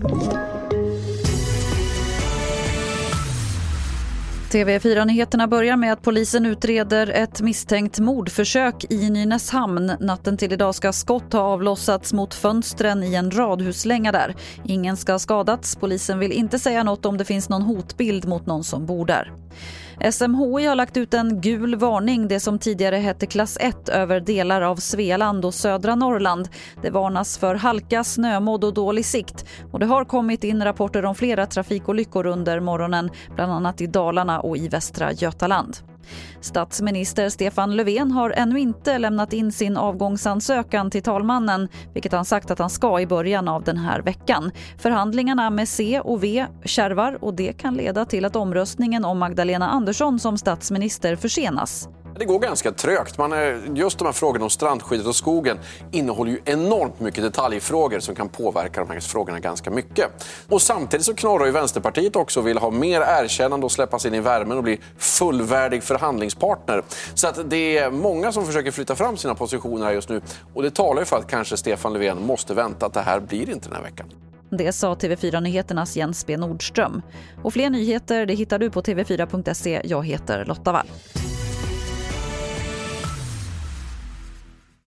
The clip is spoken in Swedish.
Thank you. TV4-nyheterna börjar med att polisen utreder ett misstänkt mordförsök i Nynäshamn. Natten till idag ska skott ha avlossats mot fönstren i en radhuslänga där. Ingen ska ha skadats. Polisen vill inte säga något om det finns någon hotbild mot någon som bor där. SMHI har lagt ut en gul varning, det som tidigare hette klass 1 över delar av Svealand och södra Norrland. Det varnas för halka, snömodd och dålig sikt. Och det har kommit in rapporter om flera trafikolyckor under morgonen, bland annat i Dalarna och i Västra Götaland. Statsminister Stefan Löfven har ännu inte lämnat in sin avgångsansökan till talmannen vilket han sagt att han ska i början av den här veckan. Förhandlingarna med C och V kärvar och det kan leda till att omröstningen om Magdalena Andersson som statsminister försenas. Det går ganska trögt. Man är, just de här frågorna om strandskyddet och skogen innehåller ju enormt mycket detaljfrågor som kan påverka de här frågorna ganska mycket. Och samtidigt så knorrar ju Vänsterpartiet också och vill ha mer erkännande och släppas in i värmen och bli fullvärdig förhandlingspartner. Så att det är många som försöker flytta fram sina positioner här just nu. Och det talar ju för att kanske Stefan Löfven måste vänta att det här blir inte den här veckan. Det sa TV4 Nyheternas Jens B Nordström. Och fler nyheter det hittar du på tv4.se. Jag heter Lotta Wall.